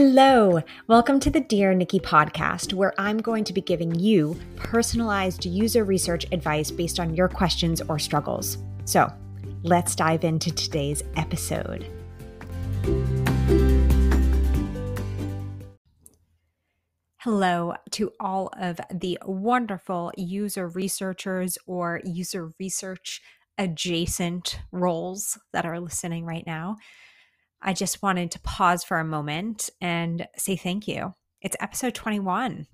Hello, welcome to the Dear Nikki podcast, where I'm going to be giving you personalized user research advice based on your questions or struggles. So let's dive into today's episode. Hello to all of the wonderful user researchers or user research adjacent roles that are listening right now. I just wanted to pause for a moment and say thank you. It's episode 21.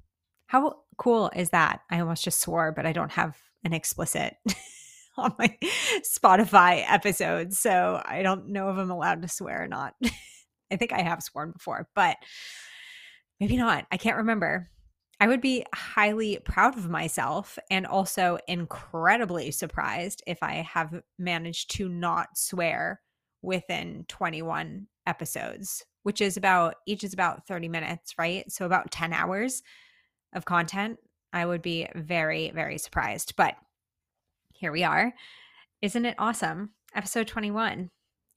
How cool is that? I almost just swore, but I don't have an explicit on my Spotify episodes. So I don't know if I'm allowed to swear or not. I think I have sworn before, but maybe not. I can't remember. I would be highly proud of myself and also incredibly surprised if I have managed to not swear within 21 episodes, which is about each is about 30 minutes, right? So about 10 hours of content. I would be very, very surprised. But here we are. Isn't it awesome? Episode 21.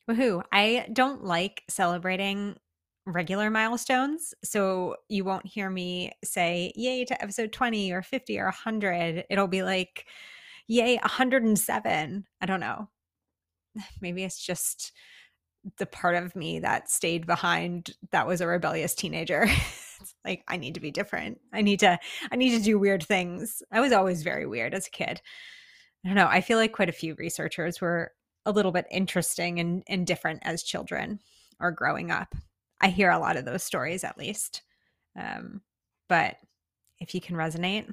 Woohoo. I don't like celebrating regular milestones. So you won't hear me say, yay to episode 20 or 50 or 100. It'll be like, yay, 107. I don't know. maybe it's just the part of me that stayed behind that was a rebellious teenager. it's like I need to be different. I need to I need to do weird things. I was always very weird as a kid. I don't know. I feel like quite a few researchers were a little bit interesting and, and different as children or growing up. I hear a lot of those stories at least. Um, but if you can resonate,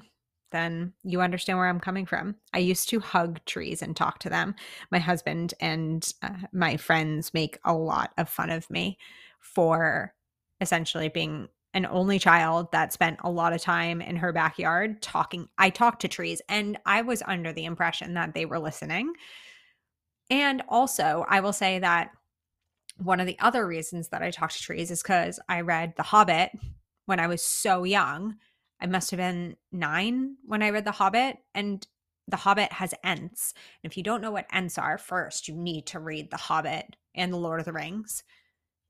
then you understand where I'm coming from. I used to hug trees and talk to them. My husband and uh, my friends make a lot of fun of me for essentially being an only child that spent a lot of time in her backyard talking. I talked to trees and I was under the impression that they were listening. And also, I will say that one of the other reasons that I talk to trees is because I read The Hobbit when I was so young I must have been nine when I read The Hobbit, and The Hobbit has Ents. And if you don't know what Ents are, first you need to read The Hobbit and The Lord of the Rings,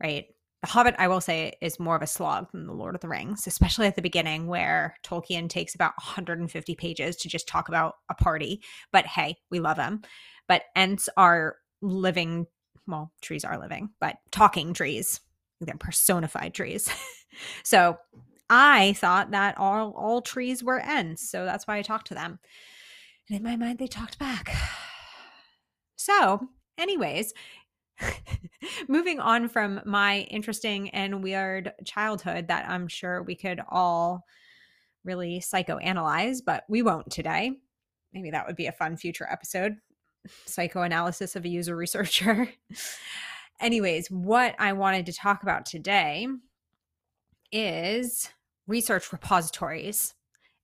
right? The Hobbit, I will say, is more of a slog than The Lord of the Rings, especially at the beginning where Tolkien takes about 150 pages to just talk about a party. But hey, we love him. But Ents are living, well, trees are living, but talking trees. They're personified trees. so I thought that all all trees were Ents, so that's why I talked to them. And in my mind, they talked back. So, anyways, moving on from my interesting and weird childhood that I'm sure we could all really psychoanalyze, but we won't today. Maybe that would be a fun future episode psychoanalysis of a user researcher. Anyways, what I wanted to talk about today is research repositories.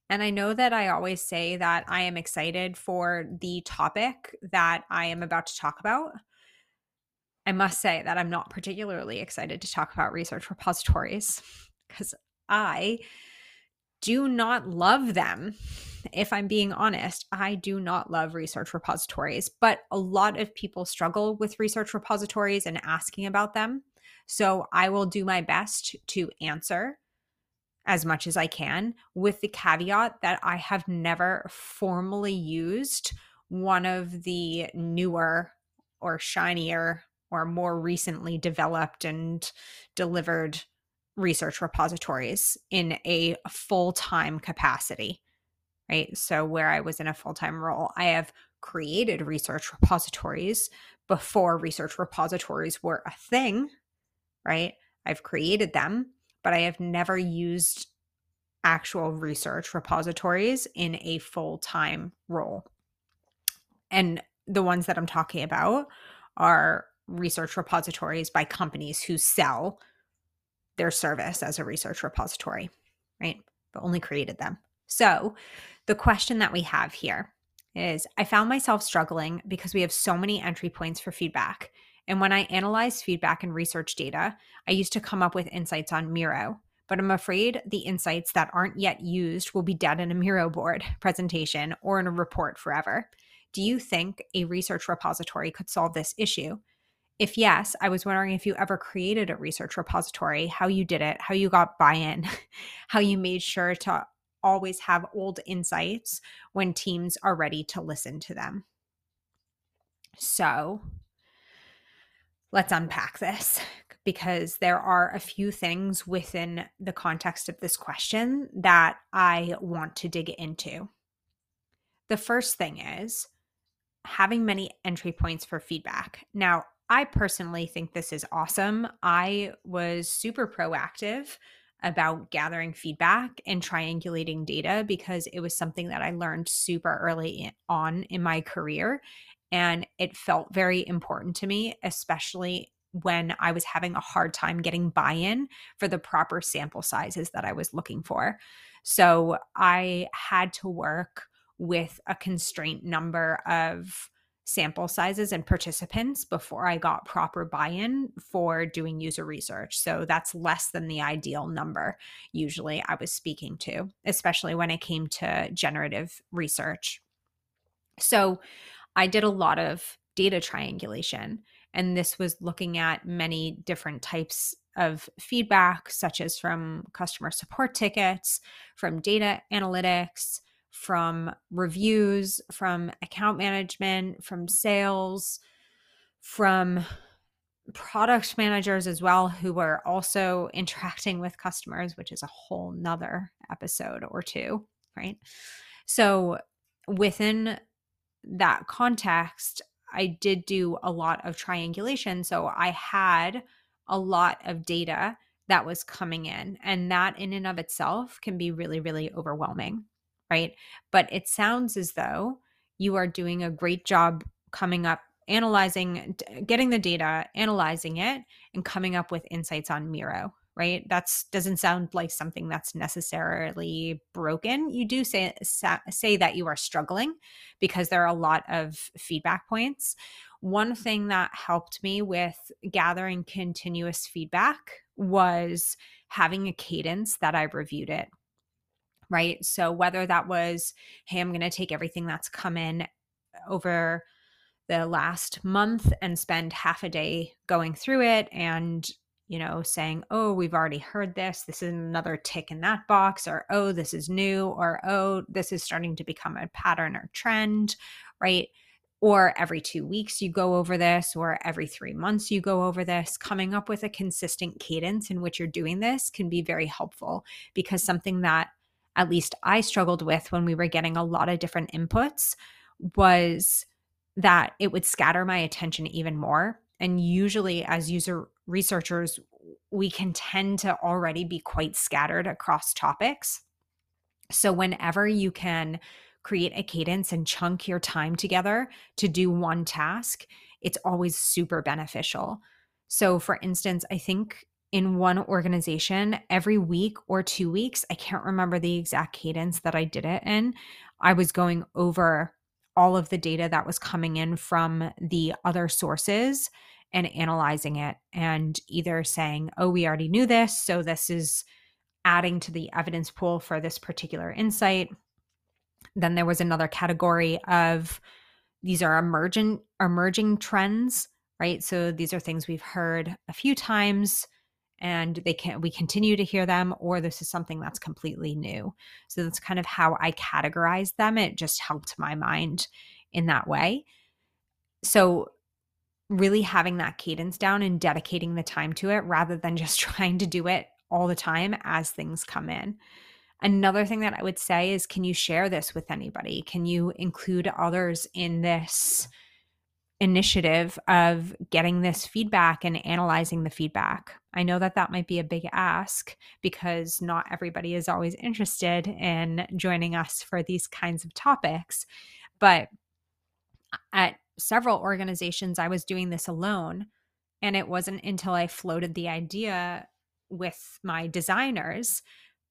And I know that I always say that I am excited for the topic that I am about to talk about. I must say that I'm not particularly excited to talk about research repositories because I do not love them. If I'm being honest, I do not love research repositories, but a lot of people struggle with research repositories and asking about them. So I will do my best to answer as much as I can, with the caveat that I have never formally used one of the newer or shinier or more recently developed and delivered research repositories in a full time capacity, right? So, where I was in a full time role, I have created research repositories before research repositories were a thing, right? I've created them but I have never used actual research repositories in a full time role. And the ones that I'm talking about are research repositories by companies who sell their service as a research repository, right? But only created them. So the question that we have here is I found myself struggling because we have so many entry points for feedback and when I analyze feedback and research data, I used to come up with insights on Miro. But I'm afraid the insights that aren't yet used will be dead in a Miro board presentation or in a report forever. Do you think a research repository could solve this issue? If yes, I was wondering if you ever created a research repository, how you did it, how you got buy in, how you made sure to always have old insights when teams are ready to listen to them. So let's unpack this because there are a few things within the context of this question that I want to dig into. The first thing is having many entry points for feedback. Now, I personally think this is awesome. I was super proactive about gathering feedback and triangulating data because it was something that I learned super early on in my career. And it felt very important to me, especially when I was having a hard time getting buy in for the proper sample sizes that I was looking for. So I had to work with a constraint number of sample sizes and participants before I got proper buy in for doing user research. So that's less than the ideal number, usually, I was speaking to, especially when it came to generative research. So I did a lot of data triangulation, and this was looking at many different types of feedback, such as from customer support tickets, from data analytics from reviews, from account management, from sales, from product managers as well who were also interacting with customers which is a whole nother episode or two right? So within that context i did do a lot of triangulation so i had a lot of data that was coming in and that in and of itself can be really really overwhelming right? But it sounds as though you are doing a great job coming up, analyzing, getting the data, analyzing it, and coming up with insights on Miro, right? That's doesn't sound like something that's necessarily broken. You do say say that you are struggling because there are a lot of feedback points. One thing that helped me with gathering continuous feedback was having a cadence that I reviewed it right? So whether that was, hey, I'm going to take everything that's come in over the last month and spend half a day going through it and you know saying oh we've already heard this. This is another tick in that box or oh this is new or oh this is starting to become a pattern or trend right? Or every two weeks you go over this, or every three months you go over this, coming up with a consistent cadence in which you're doing this can be very helpful because something that at least I struggled with when we were getting a lot of different inputs was that it would scatter my attention even more. And usually, as user researchers, we can tend to already be quite scattered across topics. So, whenever you can create a cadence and chunk your time together to do one task, it's always super beneficial. So, for instance, I think in one organization every week or two weeks. I can't remember the exact cadence that I did it in. I was going over all of the data that was coming in from the other sources and analyzing it and either saying, oh, we already knew this. So this is adding to the evidence pool for this particular insight. Then there was another category of these are emergent emerging trends, right? So these are things we've heard a few times and they can we continue to hear them or this is something that's completely new so that's kind of how i categorize them it just helped my mind in that way so really having that cadence down and dedicating the time to it rather than just trying to do it all the time as things come in another thing that i would say is can you share this with anybody can you include others in this initiative of getting this feedback and analyzing the feedback. I know that that might be a big ask because not everybody is always interested in joining us for these kinds of topics. But at several organizations, I was doing this alone. And it wasn't until I floated the idea with my designers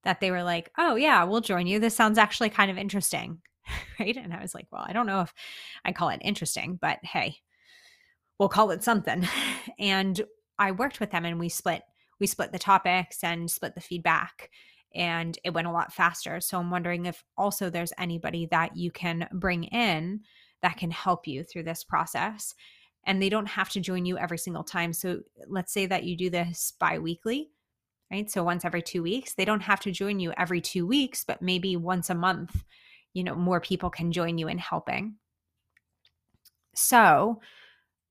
that they were like, oh, yeah, we'll join you. This sounds actually kind of interesting. right? And I was like, well, I don't know if I call it interesting, but hey, we'll call it something. And I worked with them and we split we split the topics and split the feedback and it went a lot faster. So I'm wondering if also there's anybody that you can bring in that can help you through this process. and they don't have to join you every single time. So let's say that you do this bi-weekly, right? So once every 2 weeks. They don't have to join you every 2 weeks, but maybe once a month, you know, more people can join you in helping. So,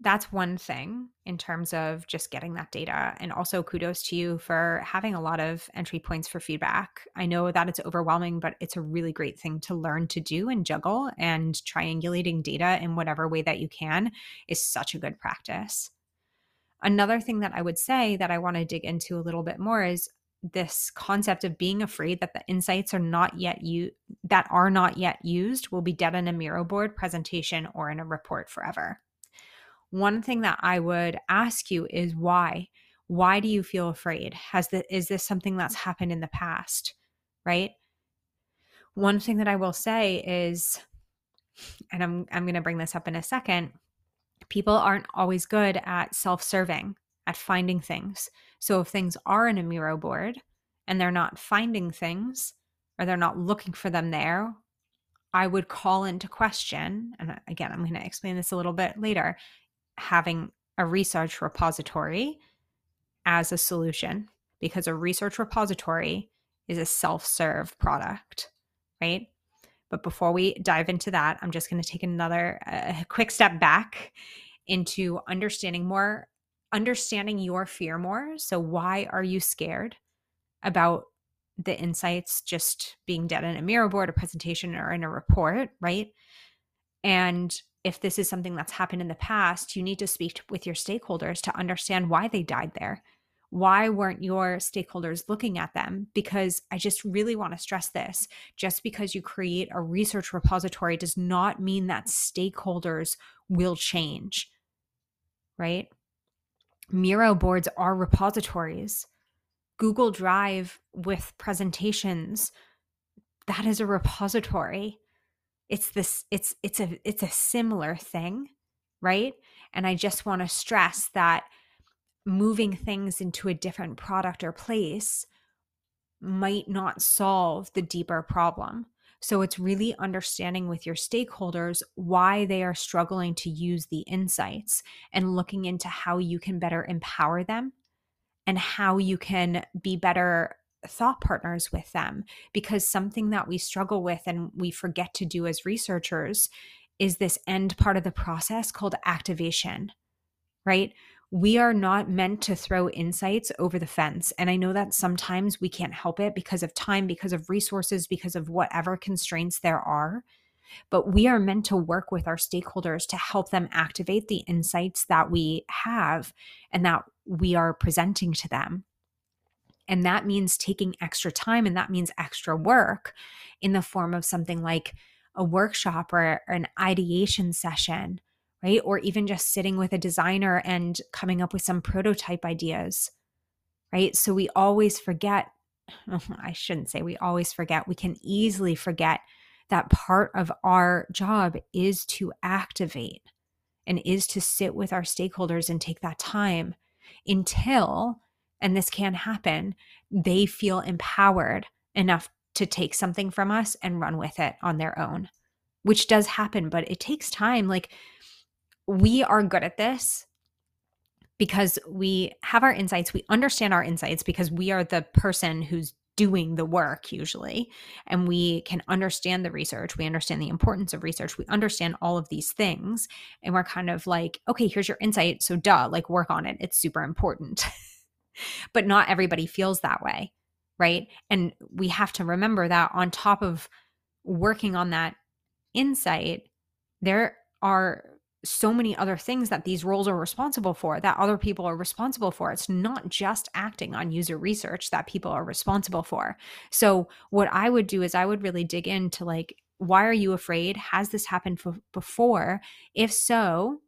that's one thing in terms of just getting that data. And also, kudos to you for having a lot of entry points for feedback. I know that it's overwhelming, but it's a really great thing to learn to do and juggle. And triangulating data in whatever way that you can is such a good practice. Another thing that I would say that I want to dig into a little bit more is this concept of being afraid that the insights are not yet you that are not yet used will be dead in a Miro board presentation or in a report forever one thing that I would ask you is why? Why do you feel afraid? Has the is this something that's happened in the past? Right? One thing that I will say is and I'm I'm going to bring this up in a second. People aren't always good at self-serving, at finding things. So if things are in a Miro board and they're not finding things or they're not looking for them there, I would call into question, and again, I'm going to explain this a little bit later having a research repository as a solution because a research repository is a self serve product, right? But before we dive into that, I'm just going to take another uh, quick step back into understanding more, understanding your fear more. So, why are you scared about the insights just being dead in a Miro board, a presentation, or in a report, right? And if this is something that's happened in the past, you need to speak with your stakeholders to understand why they died there. Why weren't your stakeholders looking at them? Because I just really want to stress this just because you create a research repository does not mean that stakeholders will change, right? Miro boards are repositories. Google Drive with presentations, that is a repository it's this it's it's a it's a similar thing right? And i just want to stress that moving things into a different product or place might not solve the deeper problem. So it's really understanding with your stakeholders why they are struggling to use the insights and looking into how you can better empower them and how you can be better thought partners with them because something that we struggle with and we forget to do as researchers is this end part of the process called activation, right? We are not meant to throw insights over the fence. And I know that sometimes we can't help it because of time, because of resources, because of whatever constraints there are. But we are meant to work with our stakeholders to help them activate the insights that we have and that we are presenting to them. And that means taking extra time and that means extra work in the form of something like a workshop or, an ideation session, right? Or even just sitting with a designer and coming up with some prototype ideas, right? So we always forget, I shouldn't say we always forget, we can easily forget that part of our job is to activate and is to sit with our stakeholders and take that time until and this can happen, they feel empowered enough to take something from us and run with it on their own, which does happen, but it takes time. Like we are good at this because we have our insights, we understand our insights because we are the person who's doing the work usually and we can understand the research we understand the importance of research we understand all of these things and we're kind of like okay here's your insight so duh like work on it it's super important but not everybody feels that way, right? And we have to remember that on top of working on that insight, there are so many other things that these roles are responsible for that other people are responsible for. It's not just acting on user research that people are responsible for. So, what I would do is I would really dig into like, why are you afraid? Has this happened f- before? If so,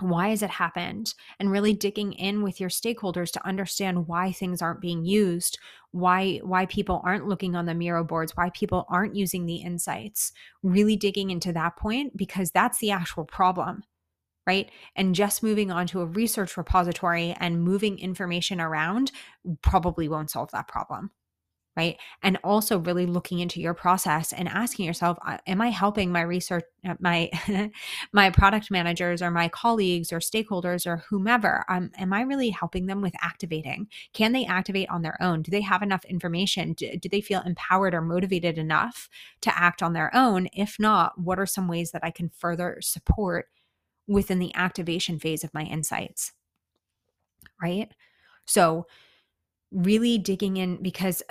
why has it happened and really digging in with your stakeholders to understand why things aren't being used why why people aren't looking on the miro boards why people aren't using the insights really digging into that point because that's the actual problem right? And just moving on to a research repository and moving information around probably won't solve that problem right? And also really looking into your process and asking yourself am i helping my research uh, my my product managers or my colleagues or stakeholders or whomever? Um, am i really helping them with activating? Can they activate on their own? Do they have enough information? Do, do they feel empowered or motivated enough to act on their own? If not what are some ways that i can further support within the activation phase of my insights? Right? So really digging in because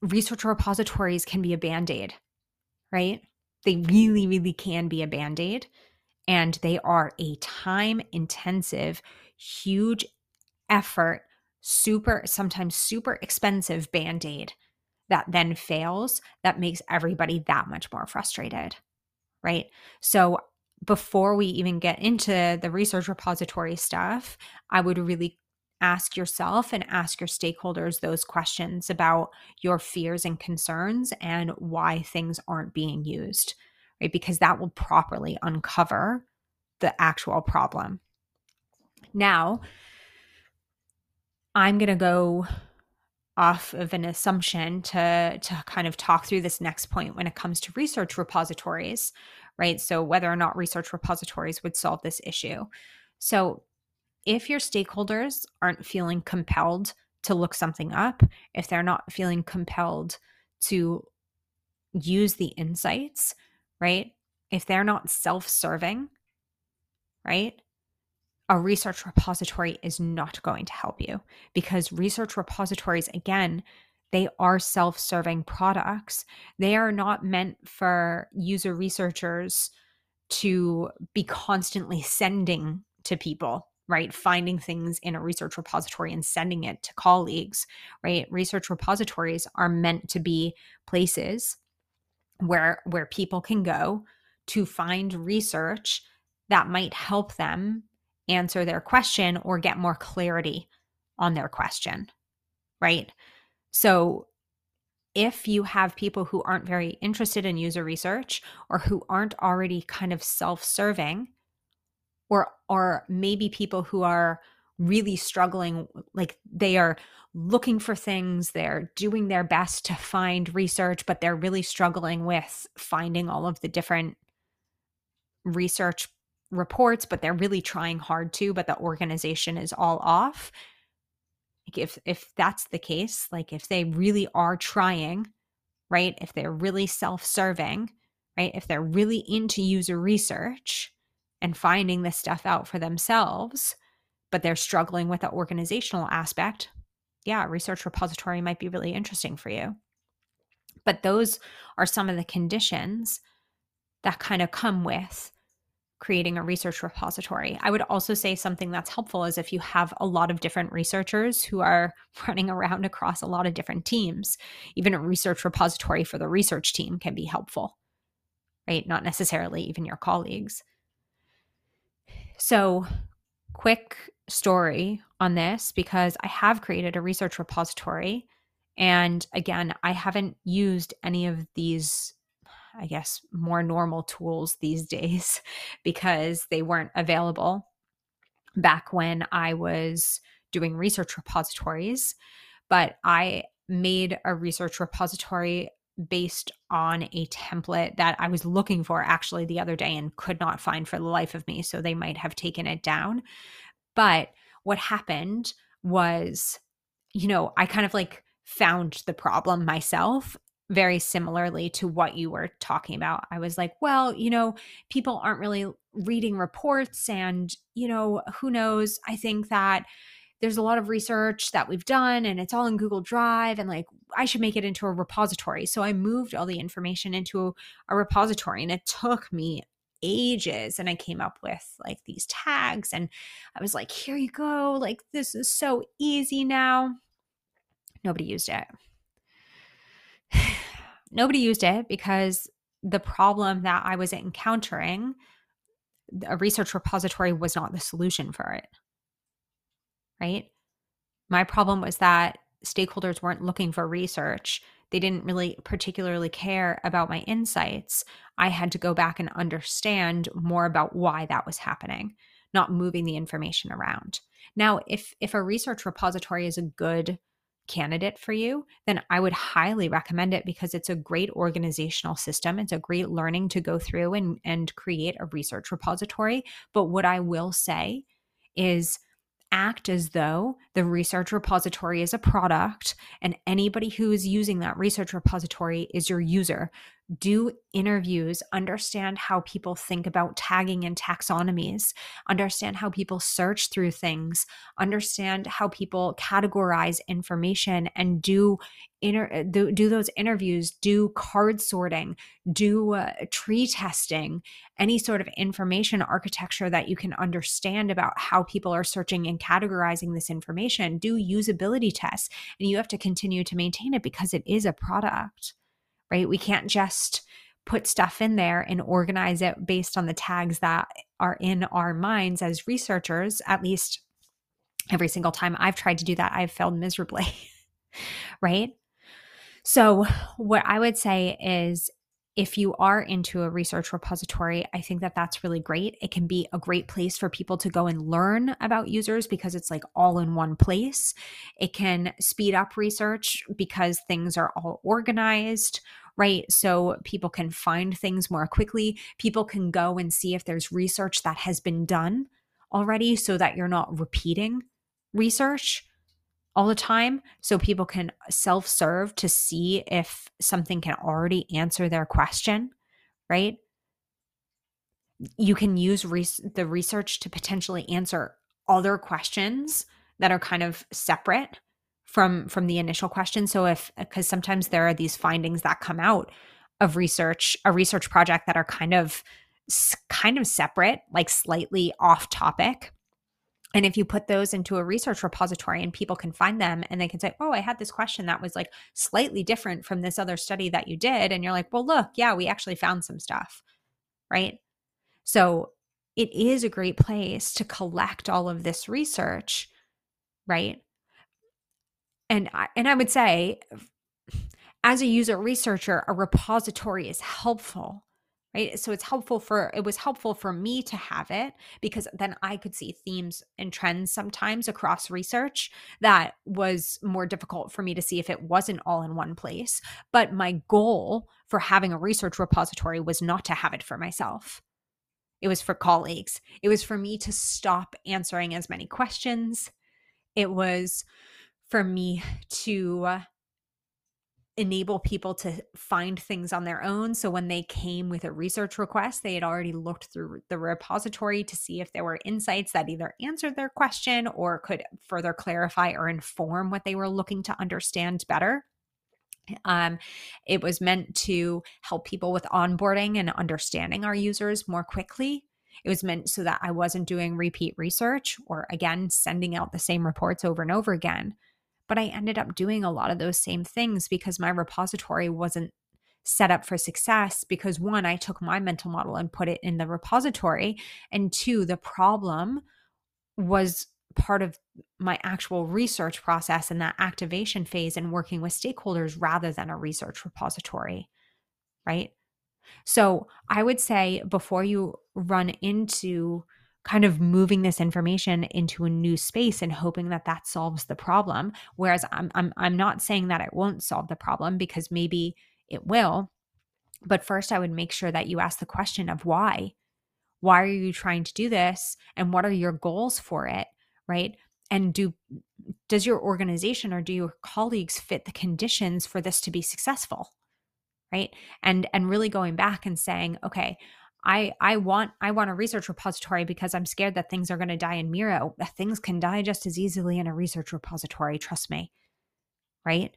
research repositories can be a band aid, right? They really, really can be a band aid. And they are a time intensive, huge effort, super, sometimes super expensive band aid that then fails, that makes everybody that much more frustrated, right? So before we even get into the research repository stuff, I would really ask yourself and ask your stakeholders those questions about your fears and concerns and why things aren't being used, right? Because that will properly uncover the actual problem. Now, I'm going to go off of an assumption to to kind of talk through this next point when it comes to research repositories, right? So whether or not research repositories would solve this issue. So if your stakeholders aren't feeling compelled to look something up, if they're not feeling compelled to use the insights, right? If they're not self serving, right? A research repository is not going to help you because research repositories, again, they are self serving products. They are not meant for user researchers to be constantly sending to people right? Finding things in a research repository and sending it to colleagues, right? Research repositories are meant to be places where where people can go to find research that might help them answer their question or get more clarity on their question, right? So if you have people who aren't very interested in user research or who aren't already kind of self-serving, or or maybe people who are really struggling like they are looking for things they're doing their best to find research but they're really struggling with finding all of the different research reports but they're really trying hard to but the organization is all off. Like if if that's the case like if they really are trying right if they're really self-serving right if they're really into user research and finding this stuff out for themselves, but they're struggling with the organizational aspect, yeah, research repository might be really interesting for you. But those are some of the conditions that kind of come with creating a research repository. I would also say something that's helpful is if you have a lot of different researchers who are running around across a lot of different teams, even a research repository for the research team can be helpful, right? Not necessarily even your colleagues. So, quick story on this because I have created a research repository. And again, I haven't used any of these, I guess, more normal tools these days because they weren't available back when I was doing research repositories. But I made a research repository based on a template that I was looking for actually the other day and could not find for the life of me. So they might have taken it down. But what happened was, you know, I kind of like found the problem myself very similarly to what you were talking about. I was like, well, you know, people aren't really reading reports and, you know, who knows? I think that there's a lot of research that we've done and it's all in Google Drive and like I should make it into a repository. So I moved all the information into a repository and it took me ages and I came up with like these tags and I was like, here you go. Like this is so easy now. Nobody used it. Nobody used it because the problem that I was encountering, a research repository was not the solution for it right? My problem was that stakeholders weren't looking for research. They didn't really particularly care about my insights. I had to go back and understand more about why that was happening, not moving the information around. Now, if if a research repository is a good candidate for you, then I would highly recommend it because it's a great organizational system. It's a great learning to go through and, and create a research repository. But what I will say is act as though the research repository is a product and anybody who is using that research repository is your user do interviews, understand how people think about tagging and taxonomies, understand how people search through things, understand how people categorize information and do inter- uh, do, those interviews, do card sorting, do uh, tree testing, any sort of information architecture that you can understand about how people are searching and categorizing this information, do usability tests and you have to continue to maintain it because it is a product right? We can't just put stuff in there and organize it based on the tags that are in our minds as researchers. At least every single time I've tried to do that, I've failed miserably, right? So, what I would say is if you are into a research repository, I think that that's really great. It can be a great place for people to go and learn about users because it's like all in one place. It can speed up research because things are all organized, right? So people can find things more quickly. People can go and see if there's research that has been done already so that you're not repeating research all the time so people can self serve to see if something can already answer their question, right? You can use res- the research to potentially answer other questions that are kind of separate from from the initial question so if because sometimes there are these findings that come out of research a research project that are kind of kind of separate like slightly off topic and if you put those into a research repository and people can find them and they can say, Oh, I had this question that was like slightly different from this other study that you did. And you're like, Well, look, yeah, we actually found some stuff. Right. So it is a great place to collect all of this research. Right. And I, and I would say, as a user researcher, a repository is helpful right? So it's helpful for it was helpful for me to have it because then i could see themes and trends sometimes across research that was more difficult for me to see if it wasn't all in one place. But my goal for having a research repository was not to have it for myself. It was for colleagues. It was for me to stop answering as many questions. It was for me to enable people to find things on their own. So when they came with a research request, they had already looked through the repository to see if there were insights that either answered their question or could further clarify or inform what they were looking to understand better. Um, it was meant to help people with onboarding and understanding our users more quickly. It was meant so that I wasn't doing repeat research or, again, sending out the same reports over and over again. But I ended up doing a lot of those same things because my repository wasn't set up for success because one, I took my mental model and put it in the repository. And two, the problem was part of my actual research process and that activation phase and working with stakeholders rather than a research repository. Right. So I would say before you run into kind of moving this information into a new space and hoping that that solves the problem. Whereas I'm I'm I'm not saying that it won't solve the problem because maybe it will but first I would make sure that you ask the question of why. Why are you trying to do this and what are your goals for it right? And do does your organization or do your colleagues fit the conditions for this to be successful right? And and really going back and saying okay I I want I want a research repository because I'm scared that things are going to die in Miro. Things can die just as easily in a research repository, trust me. Right?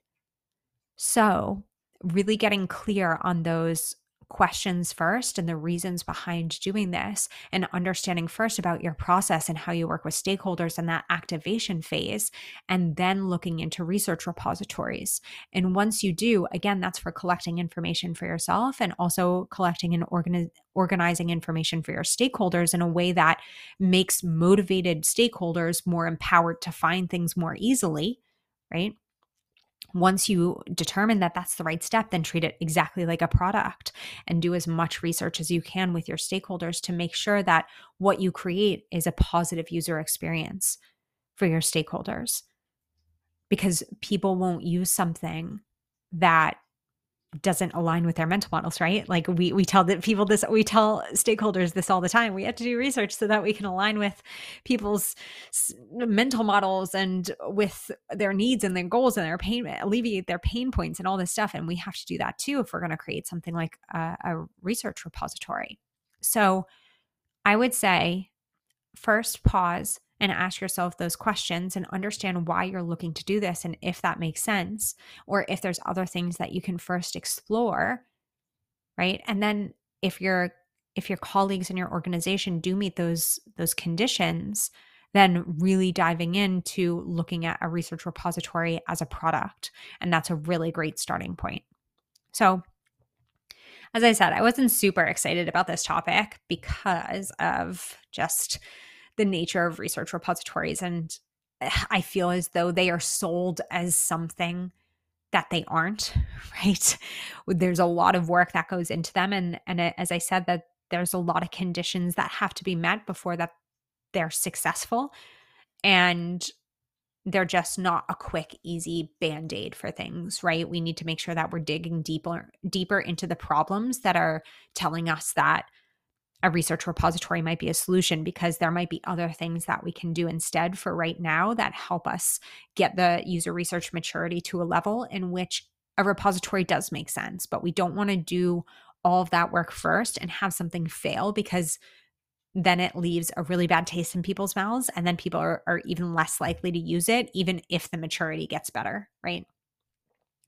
So, really getting clear on those questions first and the reasons behind doing this and understanding first about your process and how you work with stakeholders in that activation phase and then looking into research repositories. And once you do again that's for collecting information for yourself and also collecting and organi- organizing information for your stakeholders in a way that makes motivated stakeholders more empowered to find things more easily right once you determine that that's the right step, then treat it exactly like a product and do as much research as you can with your stakeholders to make sure that what you create is a positive user experience for your stakeholders. because people won't use something that doesn't align with their mental models, right? Like we we tell that people this we tell stakeholders this all the time. We have to do research so that we can align with people's mental models and with their needs and their goals and their pain alleviate their pain points and all this stuff and we have to do that too if we're going to create something like a, a research repository. So I would say first pause and ask yourself those questions and understand why you're looking to do this and if that makes sense or if there's other things that you can first explore right? And then if your if your colleagues in your organization do meet those those conditions then really diving into looking at a research repository as a product. And that's a really great starting point. So as i said i wasn't super excited about this topic because of just the nature of research repositories. And eh, I feel as though they are sold as something that they aren't, right? There's a lot of work that goes into them. And, and as I said, that there's a lot of conditions that have to be met before that they're successful. And they're just not a quick easy band-aid for things right we need to make sure that we're digging deeper deeper into the problems that are telling us that a research repository might be a solution because there might be other things that we can do instead for right now that help us get the user research maturity to a level in which a repository does make sense. But we don't want to do all of that work first and have something fail because then it leaves a really bad taste in people's mouths. And then people are, are even less likely to use it, even if the maturity gets better, right?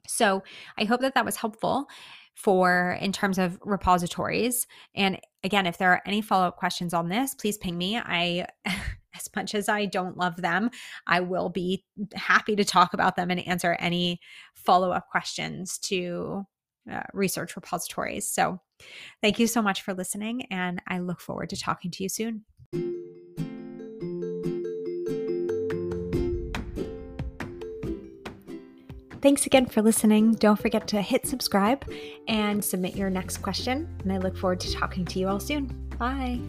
So I hope that that was helpful for in terms of repositories. And again, if there are any follow up questions on this, please ping me. I, as much as I don't love them, I will be happy to talk about them and answer any follow up questions to uh, research repositories. So, thank you so much for listening, and I look forward to talking to you soon. Thanks again for listening. Don't forget to hit subscribe and submit your next question. And I look forward to talking to you all soon. Bye.